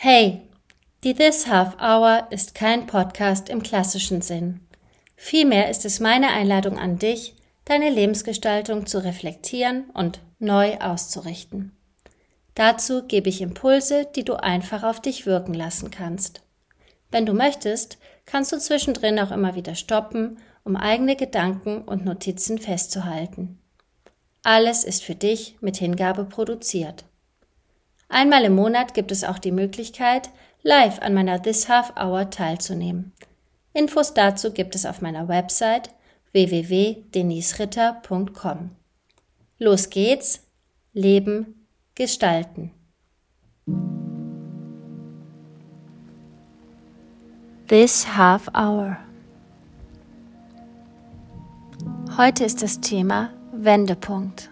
Hey, die This Half Hour ist kein Podcast im klassischen Sinn. Vielmehr ist es meine Einladung an dich, deine Lebensgestaltung zu reflektieren und neu auszurichten. Dazu gebe ich Impulse, die du einfach auf dich wirken lassen kannst. Wenn du möchtest, kannst du zwischendrin auch immer wieder stoppen, um eigene Gedanken und Notizen festzuhalten. Alles ist für dich mit Hingabe produziert. Einmal im Monat gibt es auch die Möglichkeit, live an meiner This Half Hour teilzunehmen. Infos dazu gibt es auf meiner Website www.denisritter.com. Los geht's, Leben gestalten. This Half Hour. Heute ist das Thema Wendepunkt.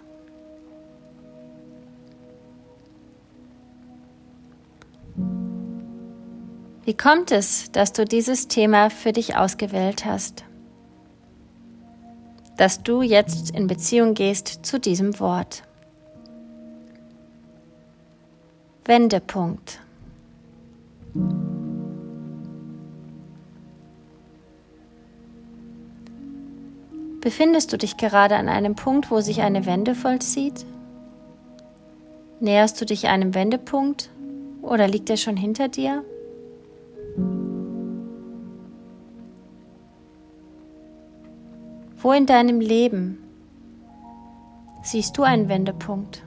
Wie kommt es, dass du dieses Thema für dich ausgewählt hast? Dass du jetzt in Beziehung gehst zu diesem Wort. Wendepunkt. Befindest du dich gerade an einem Punkt, wo sich eine Wende vollzieht? Näherst du dich einem Wendepunkt oder liegt er schon hinter dir? Wo in deinem Leben siehst du einen Wendepunkt?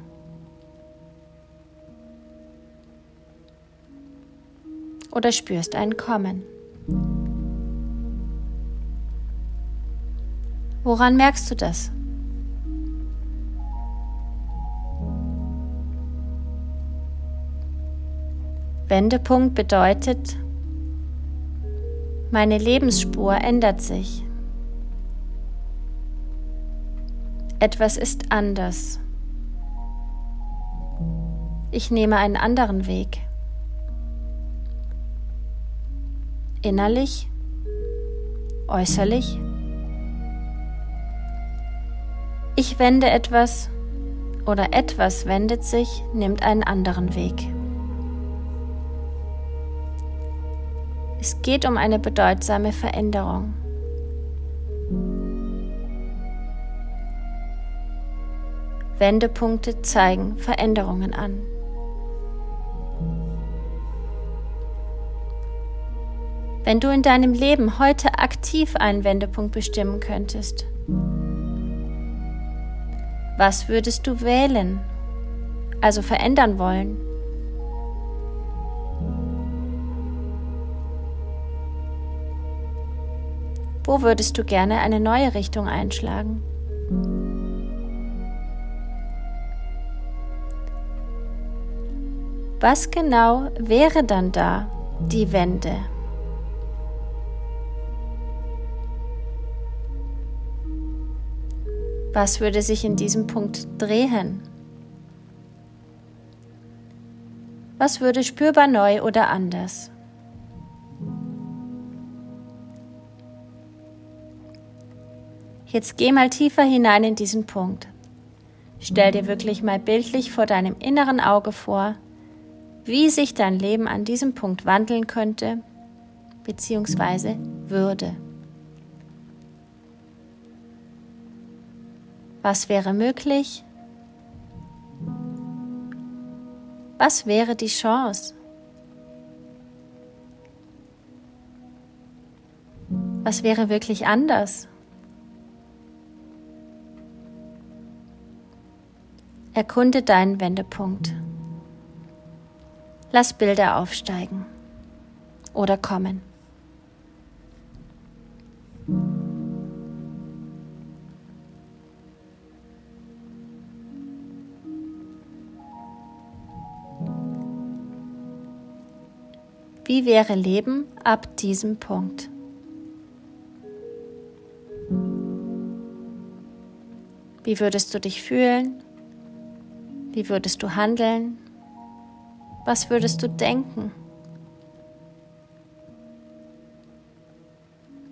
Oder spürst ein Kommen? Woran merkst du das? Wendepunkt bedeutet, meine Lebensspur ändert sich. Etwas ist anders. Ich nehme einen anderen Weg. Innerlich, äußerlich. Ich wende etwas oder etwas wendet sich, nimmt einen anderen Weg. Es geht um eine bedeutsame Veränderung. Wendepunkte zeigen Veränderungen an. Wenn du in deinem Leben heute aktiv einen Wendepunkt bestimmen könntest, was würdest du wählen, also verändern wollen? Wo würdest du gerne eine neue Richtung einschlagen? Was genau wäre dann da die Wende? Was würde sich in diesem Punkt drehen? Was würde spürbar neu oder anders? Jetzt geh mal tiefer hinein in diesen Punkt. Stell dir wirklich mal bildlich vor deinem inneren Auge vor, wie sich dein Leben an diesem Punkt wandeln könnte bzw. würde. Was wäre möglich? Was wäre die Chance? Was wäre wirklich anders? Erkunde deinen Wendepunkt. Lass Bilder aufsteigen oder kommen. Wie wäre Leben ab diesem Punkt? Wie würdest du dich fühlen? Wie würdest du handeln? Was würdest du denken?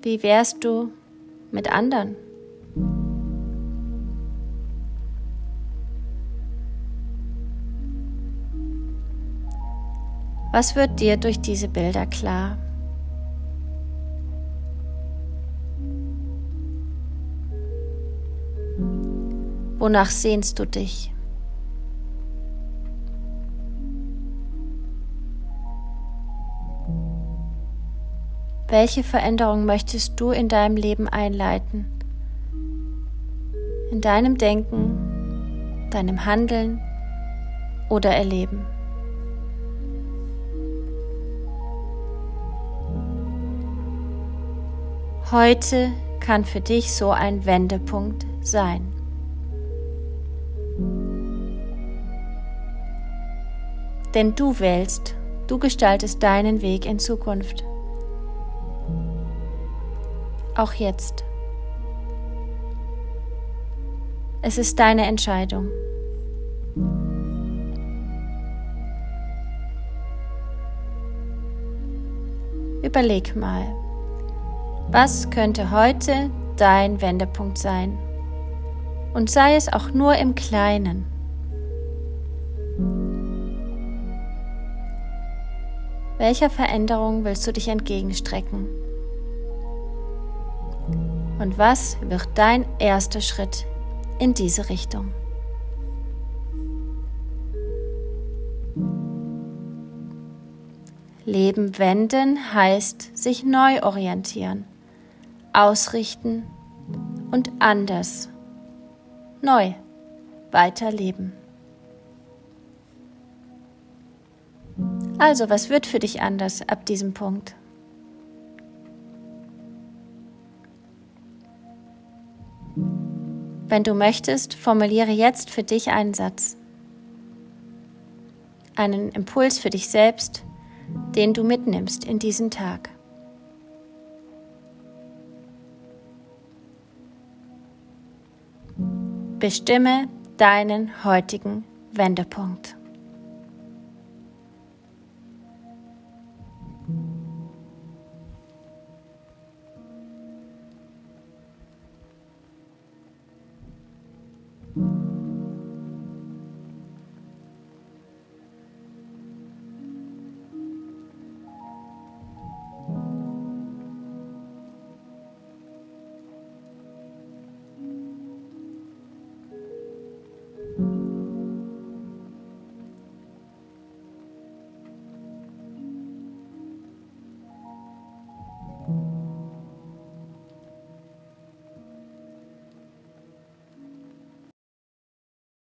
Wie wärst du mit anderen? Was wird dir durch diese Bilder klar? Wonach sehnst du dich? Welche Veränderung möchtest du in deinem Leben einleiten? In deinem Denken, deinem Handeln oder Erleben? Heute kann für dich so ein Wendepunkt sein. Denn du wählst, du gestaltest deinen Weg in Zukunft auch jetzt. Es ist deine Entscheidung. Überleg mal, was könnte heute dein Wendepunkt sein? Und sei es auch nur im Kleinen. Welcher Veränderung willst du dich entgegenstrecken? Und was wird dein erster Schritt in diese Richtung? Leben wenden heißt sich neu orientieren, ausrichten und anders, neu weiterleben. Also, was wird für dich anders ab diesem Punkt? Wenn du möchtest, formuliere jetzt für dich einen Satz. Einen Impuls für dich selbst, den du mitnimmst in diesen Tag. Bestimme deinen heutigen Wendepunkt.